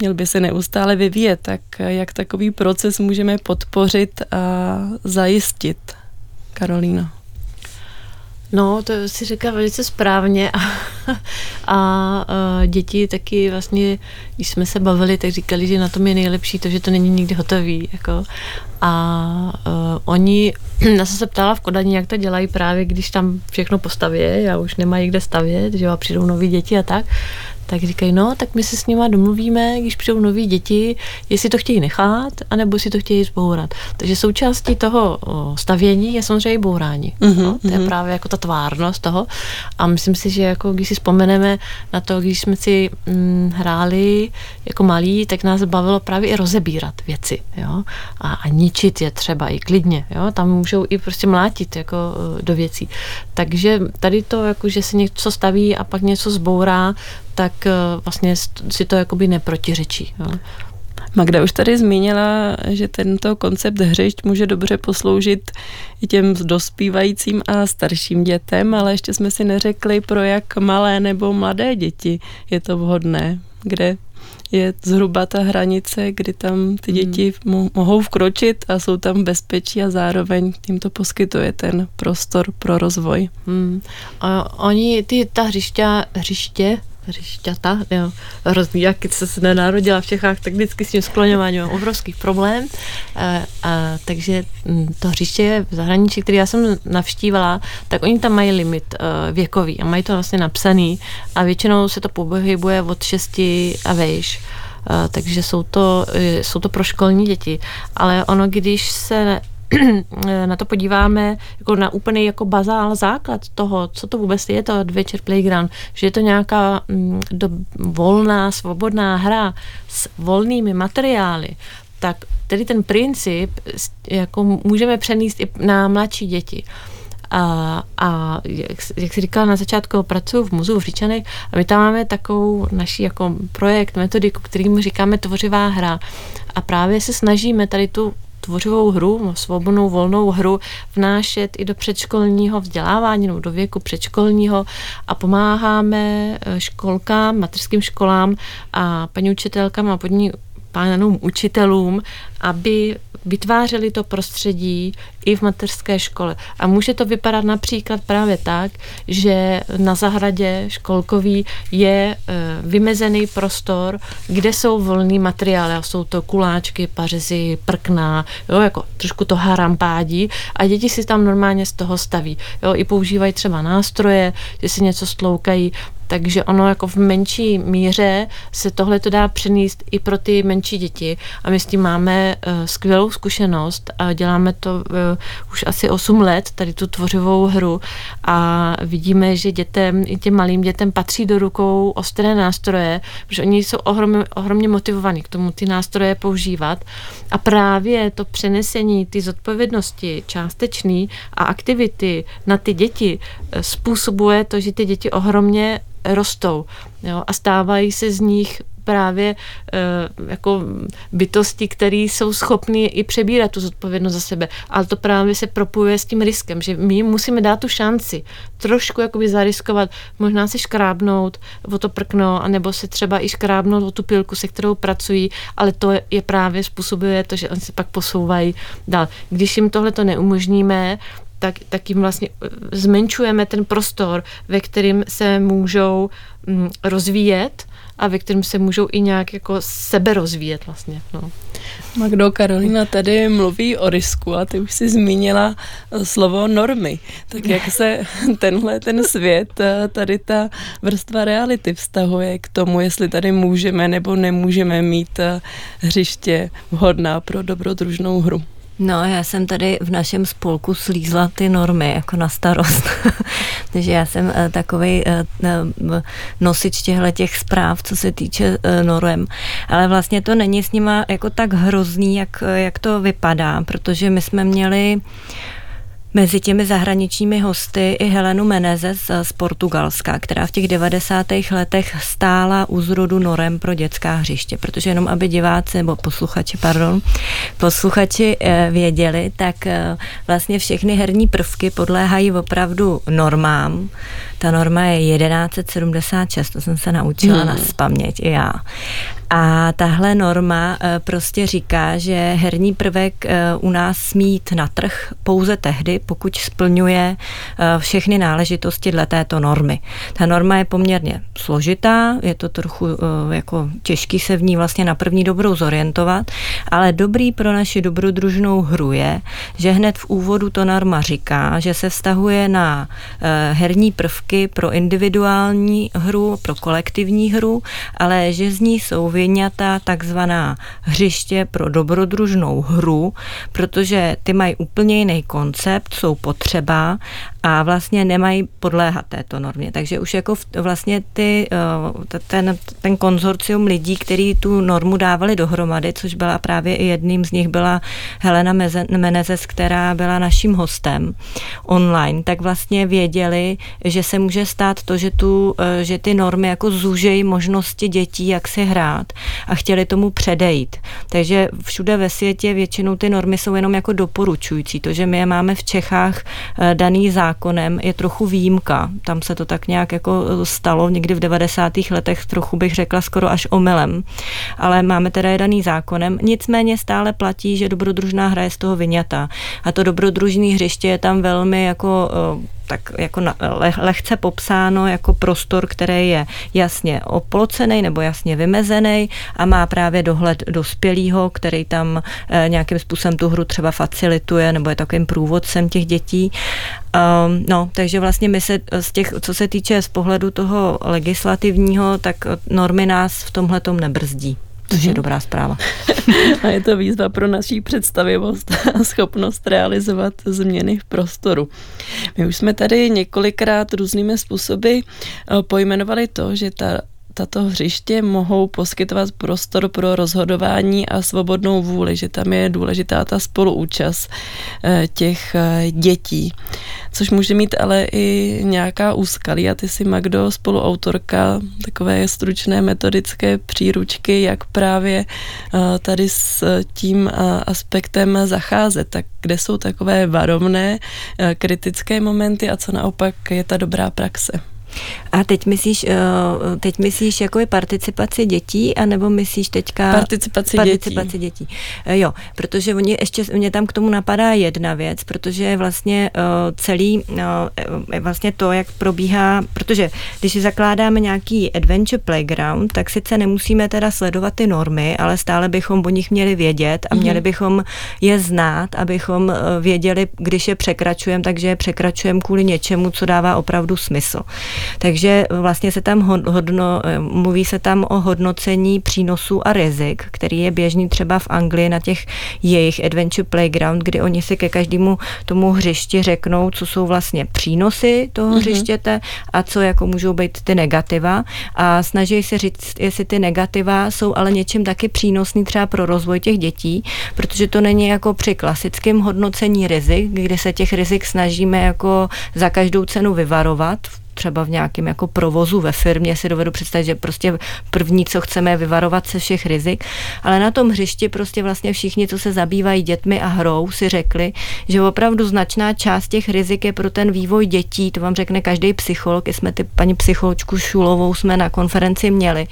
Speaker 1: Měl by se neustále vyvíjet, tak jak takový proces můžeme podpořit a zajistit? Karolína.
Speaker 3: No, to si říká velice správně a, [LAUGHS] a, a děti taky vlastně, když jsme se bavili, tak říkali, že na tom je nejlepší to, že to není nikdy hotový. Jako. A uh, oni, [CLEARS THROAT] já jsem se ptala v Kodani, jak to dělají právě, když tam všechno postaví a už nemají kde stavět, že a přijdou noví děti a tak, tak říkají, no, tak my se s nima domluvíme, když přijdou noví děti, jestli to chtějí nechat, anebo si to chtějí zbourat. Takže součástí toho stavění je samozřejmě bourání. Mm-hmm, no, to je mm-hmm. právě jako ta tvárnost toho. A myslím si, že jako když si vzpomeneme na to, když jsme si hm, hráli jako malí, tak nás bavilo právě i rozebírat věci. Jo? A, a ničit je třeba i klidně. Jo? Tam můžou i prostě mlátit jako do věcí. Takže tady to, jako, že se něco staví a pak něco zbourá, tak eh, vlastně si to jakoby neprotiřečí. Jo.
Speaker 1: Magda už tady zmínila, že tento koncept hřišť může dobře posloužit i těm dospívajícím a starším dětem, ale ještě jsme si neřekli, pro jak malé nebo mladé děti je to vhodné, kde je zhruba ta hranice, kdy tam ty hmm. děti mo- mohou vkročit a jsou tam bezpečí a zároveň tím to poskytuje ten prostor pro rozvoj. Hmm.
Speaker 3: A oni, ty, ta hřiště, hřiště hřišťata, jo, hrozný, jak se se nenarodila v Čechách, tak vždycky s tím skloňováním mám obrovský problém. A, a, takže mm, to hřiště v zahraničí, který já jsem navštívala, tak oni tam mají limit uh, věkový a mají to vlastně napsaný a většinou se to pohybuje od 6 a vejš. Uh, takže jsou to, jsou to pro školní děti. Ale ono, když se [CLEARS THROAT] na to podíváme jako na úplný jako bazál základ toho, co to vůbec je to Adventure Playground, že je to nějaká mm, do, volná, svobodná hra s volnými materiály, tak tedy ten princip jako můžeme přenést i na mladší děti. A, a jak, jak jsi říkala na začátku, pracuji v muzeu v Říčanech a my tam máme takovou naší jako projekt, metodiku, kterým říkáme tvořivá hra. A právě se snažíme tady tu tvořivou hru, svobodnou volnou hru vnášet i do předškolního vzdělávání nebo do věku předškolního a pomáháme eh, školkám, mateřským školám a paní učitelkám a podní pánům učitelům, aby vytvářeli to prostředí i v mateřské škole. A může to vypadat například právě tak, že na zahradě školkový je e, vymezený prostor, kde jsou volný materiály a jsou to kuláčky, pařezy, prkna, jo, jako trošku to harampádí a děti si tam normálně z toho staví. Jo, I používají třeba nástroje, že si něco stloukají, takže ono jako v menší míře se tohle to dá přenést i pro ty menší děti. A my s tím máme uh, skvělou zkušenost a děláme to uh, už asi 8 let, tady tu tvořivou hru. A vidíme, že dětem, i těm malým dětem patří do rukou ostré nástroje, protože oni jsou ohromně, ohromně motivovaní k tomu ty nástroje používat. A právě to přenesení ty zodpovědnosti částečný a aktivity na ty děti eh, způsobuje to, že ty děti ohromně rostou jo, a stávají se z nich právě e, jako bytosti, které jsou schopné i přebírat tu zodpovědnost za sebe. Ale to právě se propojuje s tím riskem, že my musíme dát tu šanci trošku jakoby zariskovat, možná si škrábnout o to prkno, anebo se třeba i škrábnout o tu pilku, se kterou pracují, ale to je právě způsobuje to, že oni se pak posouvají dál. Když jim tohle to neumožníme, tak, tak jim vlastně eh, zmenšujeme ten prostor, ve kterým se můžou mm, rozvíjet a ve kterém se můžou i nějak jako sebe rozvíjet vlastně. No.
Speaker 1: Magdo, Karolina tady mluví o risku a ty už si zmínila eh, slovo normy. Tak jak se [LAUGHS] tenhle ten svět, eh, tady ta vrstva reality vztahuje k tomu, jestli tady můžeme nebo nemůžeme mít hřiště vhodná pro dobrodružnou hru?
Speaker 2: No, já jsem tady v našem spolku slízla ty normy jako na starost. [LAUGHS] Takže já jsem uh, takový uh, nosič těchto těch zpráv, co se týče norem. Ale vlastně to není s nima jako tak hrozný, jak, jak to vypadá, protože my jsme měli Mezi těmi zahraničními hosty i Helenu Menezes z Portugalska, která v těch 90. letech stála u zrodu norem pro dětská hřiště, protože jenom aby diváci, nebo posluchači, pardon, posluchači eh, věděli, tak eh, vlastně všechny herní prvky podléhají opravdu normám. Ta norma je 1176, to jsem se naučila hmm. na spaměť i já. A tahle norma eh, prostě říká, že herní prvek eh, u nás smít na trh pouze tehdy, pokud splňuje eh, všechny náležitosti dle této normy. Ta norma je poměrně složitá, je to trochu jako těžký se v ní vlastně na první dobrou zorientovat, ale dobrý pro naši dobrodružnou hru je, že hned v úvodu to norma říká, že se vztahuje na herní prvky pro individuální hru, pro kolektivní hru, ale že z ní jsou vyňata takzvaná hřiště pro dobrodružnou hru, protože ty mají úplně jiný koncept, jsou potřeba a vlastně nemají podléhat této normě. Takže už jako vlastně ty, eh, ten, ten konzorcium lidí, který tu normu dávali dohromady, což byla právě i jedním z nich byla Helena Menezes, která byla naším hostem online, tak vlastně věděli, že se může stát to, že, tu, eh, že ty normy jako zúžejí možnosti dětí, jak si hrát a chtěli tomu předejít. Takže všude ve světě většinou ty normy jsou jenom jako doporučující. To, že my je máme v Čechách eh, daný zákonem, je trochu výjimka. Tam se to tak nějak jako stalo někdy v 90. letech, trochu bych řekla skoro až omylem. Ale máme teda je daný zákonem. Nicméně stále platí, že dobrodružná hra je z toho vyňata. A to dobrodružné hřiště je tam velmi jako eh, tak jako na, leh, lehce popsáno jako prostor, který je jasně oplocený nebo jasně vymezený a má právě dohled dospělého, který tam e, nějakým způsobem tu hru třeba facilituje nebo je takovým průvodcem těch dětí. Um, no, takže vlastně my se z těch, co se týče z pohledu toho legislativního, tak normy nás v tomhle tom nebrzdí což je dobrá zpráva. [LAUGHS]
Speaker 1: a je to výzva pro naší představivost a schopnost realizovat změny v prostoru. My už jsme tady několikrát různými způsoby eh, pojmenovali to, že ta tato hřiště mohou poskytovat prostor pro rozhodování a svobodnou vůli, že tam je důležitá ta spoluúčast eh, těch eh, dětí, což může mít ale i nějaká úskalí a ty si Magdo, spoluautorka takové stručné metodické příručky, jak právě eh, tady s tím aspektem zacházet, tak kde jsou takové varovné kritické momenty a co naopak je ta dobrá praxe.
Speaker 2: A teď myslíš, eh, teď myslíš jako je participaci dětí, anebo myslíš teďka...
Speaker 1: Participaci,
Speaker 2: participaci dětí. dětí. Eh, jo, protože oni, ještě mě tam k tomu napadá jedna věc, protože vlastně eh, celý, vlastně to, jak probíhá, protože když si zakládáme nějaký adventure playground, tak sice nemusíme teda sledovat ty normy, ale stále bychom o nich měli vědět a měli mm-hmm. bychom je znát, abychom věděli, když je překračujeme, takže je překračujeme kvůli něčemu, co dává opravdu smysl. Takže vlastně se tam hodno, mluví se tam o hodnocení přínosů a rizik, který je běžný třeba v Anglii na těch jejich Adventure Playground, kdy oni si ke každému tomu hřišti řeknou, co jsou vlastně přínosy toho mm-hmm. hřištěte a co jako můžou být ty negativa a snaží se říct, jestli ty negativa jsou ale něčím taky přínosný třeba pro rozvoj těch dětí, protože to není jako při klasickém hodnocení rizik, kdy se těch rizik snažíme jako za každou cenu vyvarovat třeba v nějakém jako provozu ve firmě si dovedu představit, že prostě první, co chceme, je vyvarovat se všech rizik, ale na tom hřišti prostě vlastně všichni, co se zabývají dětmi a hrou, si řekli, že opravdu značná část těch rizik je pro ten vývoj dětí, to vám řekne každý psycholog, jsme ty paní psycholočku Šulovou jsme na konferenci měli,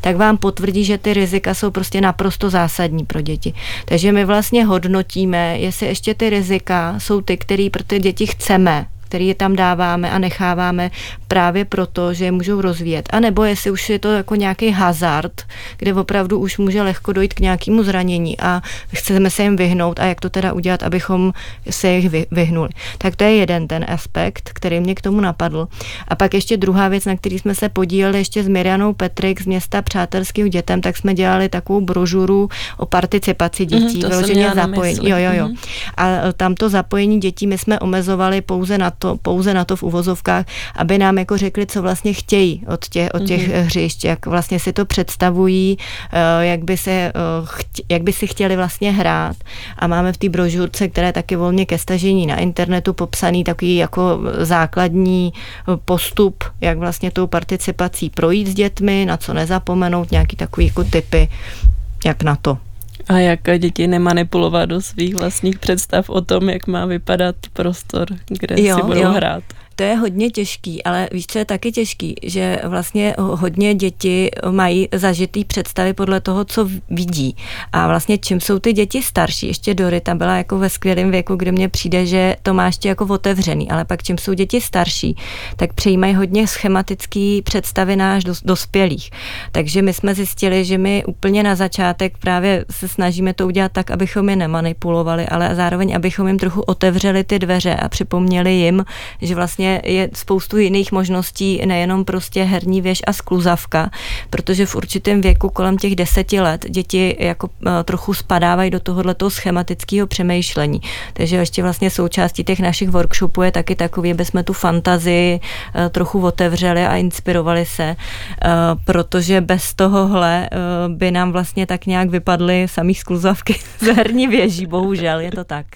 Speaker 2: tak vám potvrdí, že ty rizika jsou prostě naprosto zásadní pro děti. Takže my vlastně hodnotíme, jestli ještě ty rizika jsou ty, které pro ty děti chceme který je tam dáváme a necháváme právě proto, že je můžou rozvíjet. A nebo jestli už je to jako nějaký hazard, kde opravdu už může lehko dojít k nějakému zranění a chceme se jim vyhnout a jak to teda udělat, abychom se jich vyhnuli. Tak to je jeden ten aspekt, který mě k tomu napadl. A pak ještě druhá věc, na který jsme se podíleli ještě s Mirianou Petrik z města Přátelských dětem, tak jsme dělali takovou brožuru o participaci mhm, dětí, mm, vyloženě zapojení. Jo, jo, jo. Mm. A tam to zapojení dětí my jsme omezovali pouze na to, pouze na to v uvozovkách, aby nám jako řekli, co vlastně chtějí od těch, od těch mm-hmm. hřišť, jak vlastně si to představují, eh, jak by, se, eh, jak by si chtěli vlastně hrát. A máme v té brožurce, které taky volně ke stažení na internetu popsaný takový jako základní postup, jak vlastně tou participací projít s dětmi, na co nezapomenout, nějaký takový jako typy, jak na to.
Speaker 1: A jak děti nemanipulovat do svých vlastních představ o tom, jak má vypadat prostor, kde jo, si budou jo. hrát
Speaker 2: to je hodně těžký, ale víš, co je taky těžký, že vlastně hodně děti mají zažitý představy podle toho, co vidí. A vlastně čím jsou ty děti starší, ještě Dorita byla jako ve skvělém věku, kde mně přijde, že to má ještě jako otevřený, ale pak čím jsou děti starší, tak přejímají hodně schematický představy náš dos, dospělých. Takže my jsme zjistili, že my úplně na začátek právě se snažíme to udělat tak, abychom je nemanipulovali, ale zároveň, abychom jim trochu otevřeli ty dveře a připomněli jim, že vlastně samozřejmě je spoustu jiných možností, nejenom prostě herní věž a skluzavka, protože v určitém věku kolem těch deseti let děti jako eh, trochu spadávají do tohoto schematického přemýšlení. Takže ještě vlastně součástí těch našich workshopů je taky takový, aby jsme tu fantazii eh, trochu otevřeli a inspirovali se, eh, protože bez tohohle by nám vlastně tak nějak vypadly samý skluzavky [LAUGHS] z herní věží, bohužel, je to tak.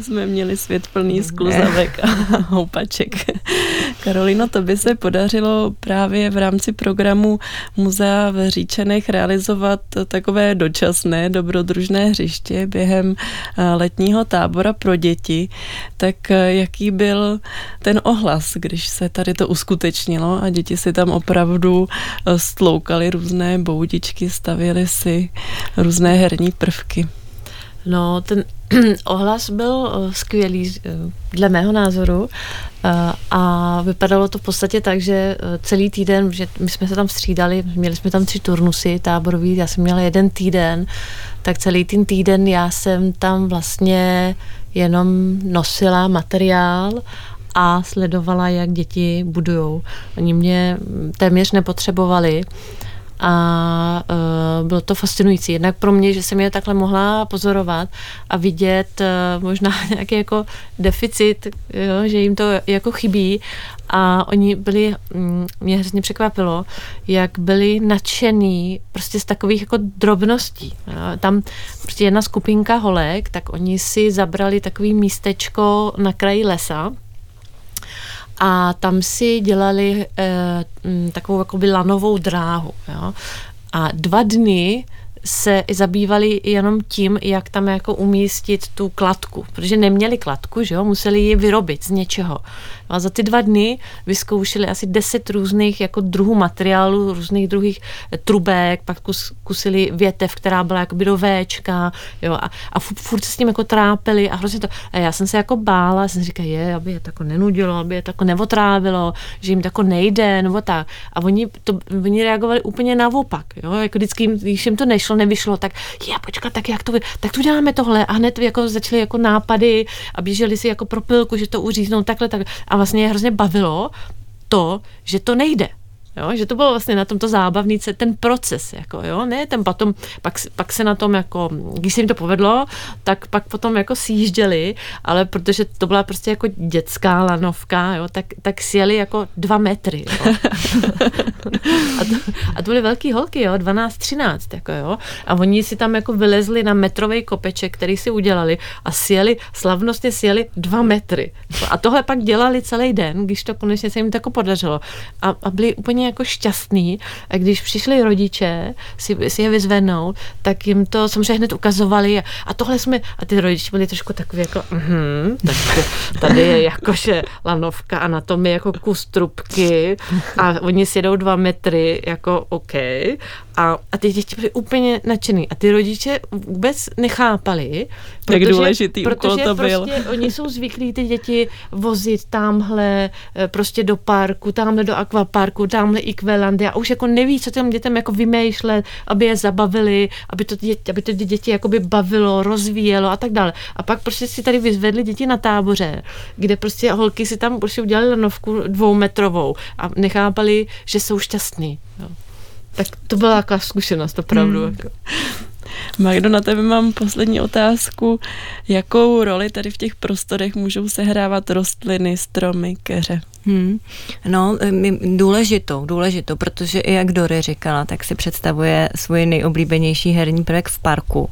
Speaker 1: Jsme měli svět plný skluzavek a houpaček. [LAUGHS] Karolino, to by se podařilo právě v rámci programu Muzea v Říčenech realizovat takové dočasné dobrodružné hřiště během eh, letního tábora pro děti. Tak eh, jaký byl ten ohlas, když se tady to uskutečnilo a děti si tam opravdu eh, stloukali různé boudičky, stavěli si různé herní prvky?
Speaker 3: No, ten [CLEARS THROAT] ohlas byl eh, skvělý eh, dle mého názoru eh, a vypadalo to v podstatě tak, že celý týden, že my jsme se tam střídali, měli jsme tam tři turnusy táborový, já jsem měla jeden týden, tak celý ten týden já jsem tam vlastně jenom nosila materiál a sledovala, jak děti budujou. Oni mě téměř nepotřebovali, a uh, bylo to fascinující. Jednak pro mě, že jsem je takhle mohla pozorovat a vidět uh, možná [LAUGHS] nějaký jako deficit, jo, že jim to jako chybí a oni byli, mm, mě hrozně překvapilo, jak byli nadšený prostě z takových jako drobností. Jo. Tam prostě jedna skupinka holek, tak oni si zabrali takový místečko na kraji lesa, a tam si dělali eh, takovou jakoby lanovou dráhu. Jo? A dva dny se zabývali jenom tím, jak tam jako umístit tu kladku, protože neměli kladku, že jo, museli ji vyrobit z něčeho. No a za ty dva dny vyzkoušeli asi deset různých jako druhů materiálů, různých druhých trubek, pak kus, kusili větev, která byla jakoby do Včka, jo, a, a furt se s tím jako trápili a hrozně to, a já jsem se jako bála, jsem říkala, je, aby je to jako nenudilo, aby je to jako neotrávilo, že jim to jako nejde, nebo tak. A oni, to, oni reagovali úplně naopak, jo, jako vždycky, když jim to nešlo, nevyšlo, tak je, počkat, tak jak to, tak to děláme tohle a hned jako začaly jako nápady a běželi si jako pro pilku, že to uříznou takhle, tak a vlastně je hrozně bavilo to, že to nejde. Jo, že to bylo vlastně na tomto zábavný ten proces, jako jo, ne, ten potom, pak, pak se na tom jako, když se jim to povedlo, tak pak potom jako sjížděli, ale protože to byla prostě jako dětská lanovka, jo, tak, tak sjeli jako dva metry, a, to, a to byly velký holky, jo, 12, 13, jako jo, a oni si tam jako vylezli na metrový kopeček, který si udělali a sjeli, slavnostně sjeli dva metry. A tohle pak dělali celý den, když to konečně se jim tako podařilo. A, a byli úplně jako šťastný. A když přišli rodiče si, si je vyzvednout, tak jim to samozřejmě hned ukazovali a, a tohle jsme, a ty rodiče byli trošku takový jako, mm, tak tady je jakože lanovka a na tom je jako kus trubky a oni si jedou dva metry, jako OK. A, a ty děti byly úplně nadšený. A ty rodiče vůbec nechápali,
Speaker 1: protože, Jak důležitý protože to byl.
Speaker 3: prostě oni jsou zvyklí ty děti vozit tamhle eh, prostě do parku, tamhle do akvaparku, tamhle i Kvelandy a už jako neví, co těm dětem jako vymýšlet, aby je zabavili, aby to, děti, aby to děti jakoby bavilo, rozvíjelo a tak dále. A pak prostě si tady vyzvedli děti na táboře, kde prostě holky si tam prostě udělali lanovku dvoumetrovou a nechápali, že jsou šťastní. Jo. Tak to byla taková zkušenost, opravdu. Hmm. Jako.
Speaker 1: Magdo, na tebe mám poslední otázku. Jakou roli tady v těch prostorech můžou sehrávat rostliny, stromy, keře?
Speaker 2: Hmm. No, důležitou, důležitou, protože i jak Dory říkala, tak si představuje svůj nejoblíbenější herní projekt v parku.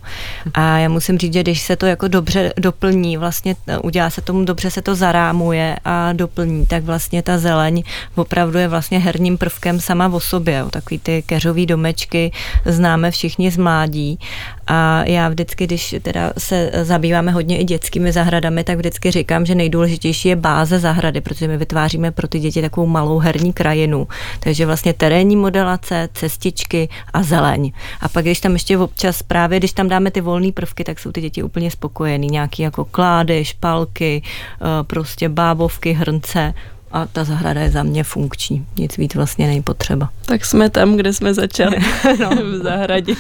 Speaker 2: A já musím říct, že když se to jako dobře doplní, vlastně udělá se tomu dobře, se to zarámuje a doplní, tak vlastně ta zeleň opravdu je vlastně herním prvkem sama o sobě. Takový ty keřový domečky známe všichni z mládí. A já vždycky, když teda se zabýváme hodně i dětskými zahradami, tak vždycky říkám, že nejdůležitější je báze zahrady, protože my vytváříme pro ty děti takovou malou herní krajinu. Takže vlastně terénní modelace, cestičky a zeleň. A pak, když tam ještě občas právě, když tam dáme ty volné prvky, tak jsou ty děti úplně spokojený. Nějaký jako klády, špalky, eh, prostě bábovky, hrnce a ta zahrada je za mě funkční. Nic víc vlastně není potřeba.
Speaker 1: Tak jsme tam, kde jsme začali, [LAUGHS] no. [LAUGHS] v zahradě.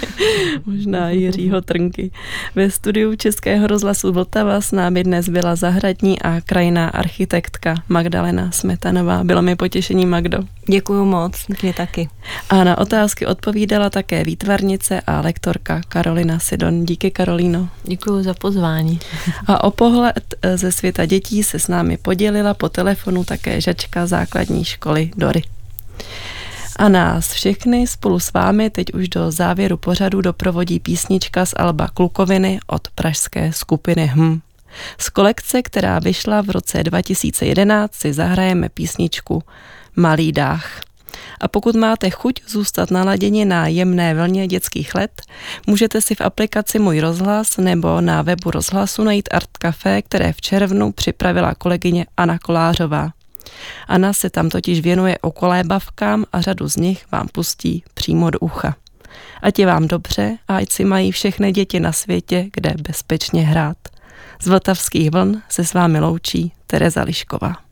Speaker 1: Možná Jiřího Trnky. Ve studiu Českého rozhlasu Vltava s námi dnes byla zahradní a krajná architektka Magdalena Smetanová. Bylo mi potěšení, Magdo.
Speaker 2: Děkuji moc, mě taky.
Speaker 1: A na otázky odpovídala také výtvarnice a lektorka Karolina Sidon. Díky, Karolíno.
Speaker 3: Děkuji za pozvání.
Speaker 1: A o pohled ze světa dětí se s námi podělila po telefonu také žačka základní školy Dory. A nás všechny spolu s vámi teď už do závěru pořadu doprovodí písnička z Alba Klukoviny od pražské skupiny HM. Z kolekce, která vyšla v roce 2011, si zahrajeme písničku Malý dách. A pokud máte chuť zůstat naladěni na jemné vlně dětských let, můžete si v aplikaci Můj rozhlas nebo na webu rozhlasu najít Art Café, které v červnu připravila kolegyně Anna Kolářová. Anna se tam totiž věnuje okolébavkám a řadu z nich vám pustí přímo do ucha. Ať je vám dobře a ať si mají všechny děti na světě, kde bezpečně hrát. Z Vltavských vln se s vámi loučí Tereza Lišková.